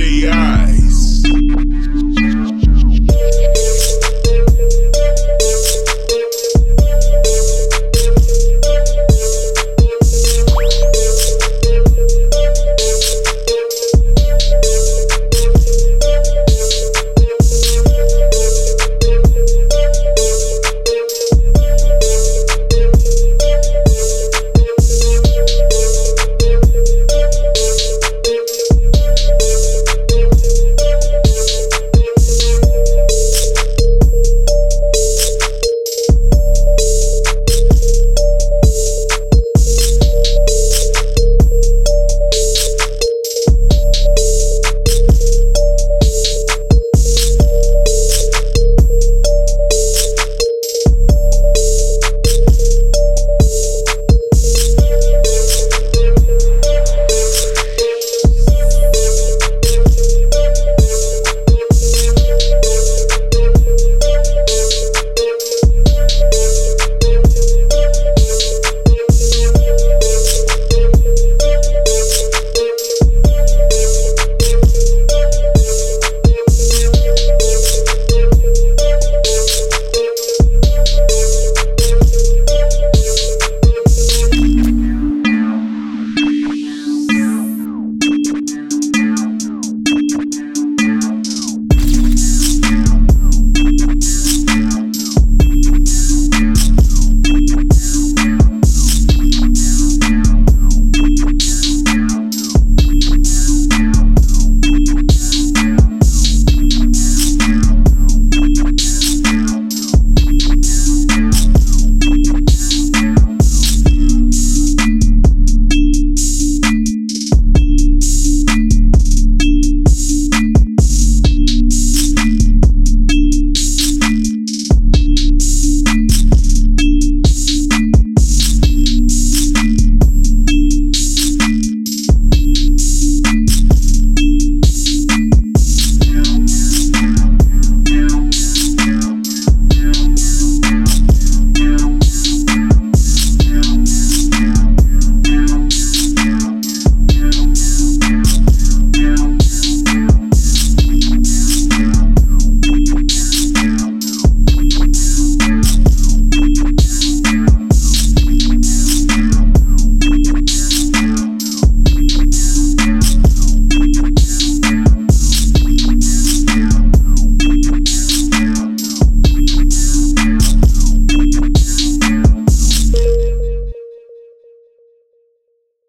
J.I.